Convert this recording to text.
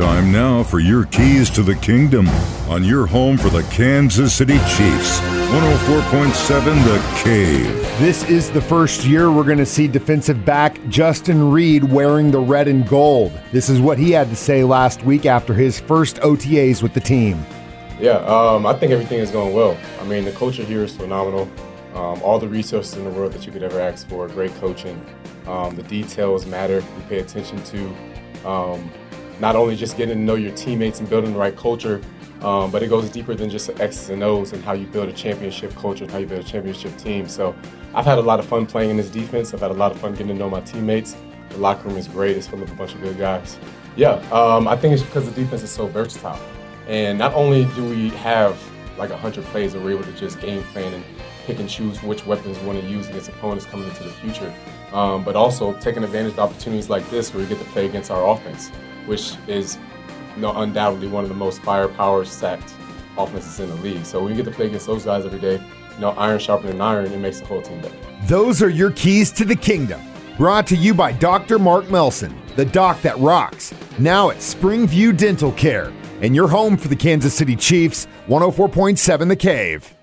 Time now for your keys to the kingdom on your home for the Kansas City Chiefs. 104.7 The Cave. This is the first year we're going to see defensive back Justin Reid wearing the red and gold. This is what he had to say last week after his first OTAs with the team. Yeah, um, I think everything is going well. I mean, the culture here is phenomenal. Um, all the resources in the world that you could ever ask for, great coaching. Um, the details matter. You pay attention to um, not only just getting to know your teammates and building the right culture, um, but it goes deeper than just the X's and O's and how you build a championship culture and how you build a championship team. So I've had a lot of fun playing in this defense. I've had a lot of fun getting to know my teammates. The locker room is great. It's full of a bunch of good guys. Yeah, um, I think it's because the defense is so versatile. And not only do we have like 100 plays that we're able to just game plan and pick and choose which weapons we want to use against opponents coming into the future, um, but also taking advantage of opportunities like this where we get to play against our offense which is you know, undoubtedly one of the most firepower stacked offenses in the league. So when you get to play against those guys every day, you know, iron sharpening iron, it makes the whole team better. Those are your keys to the kingdom. Brought to you by Dr. Mark Melson, the doc that rocks. Now at Springview Dental Care, and your home for the Kansas City Chiefs, 104.7 The Cave.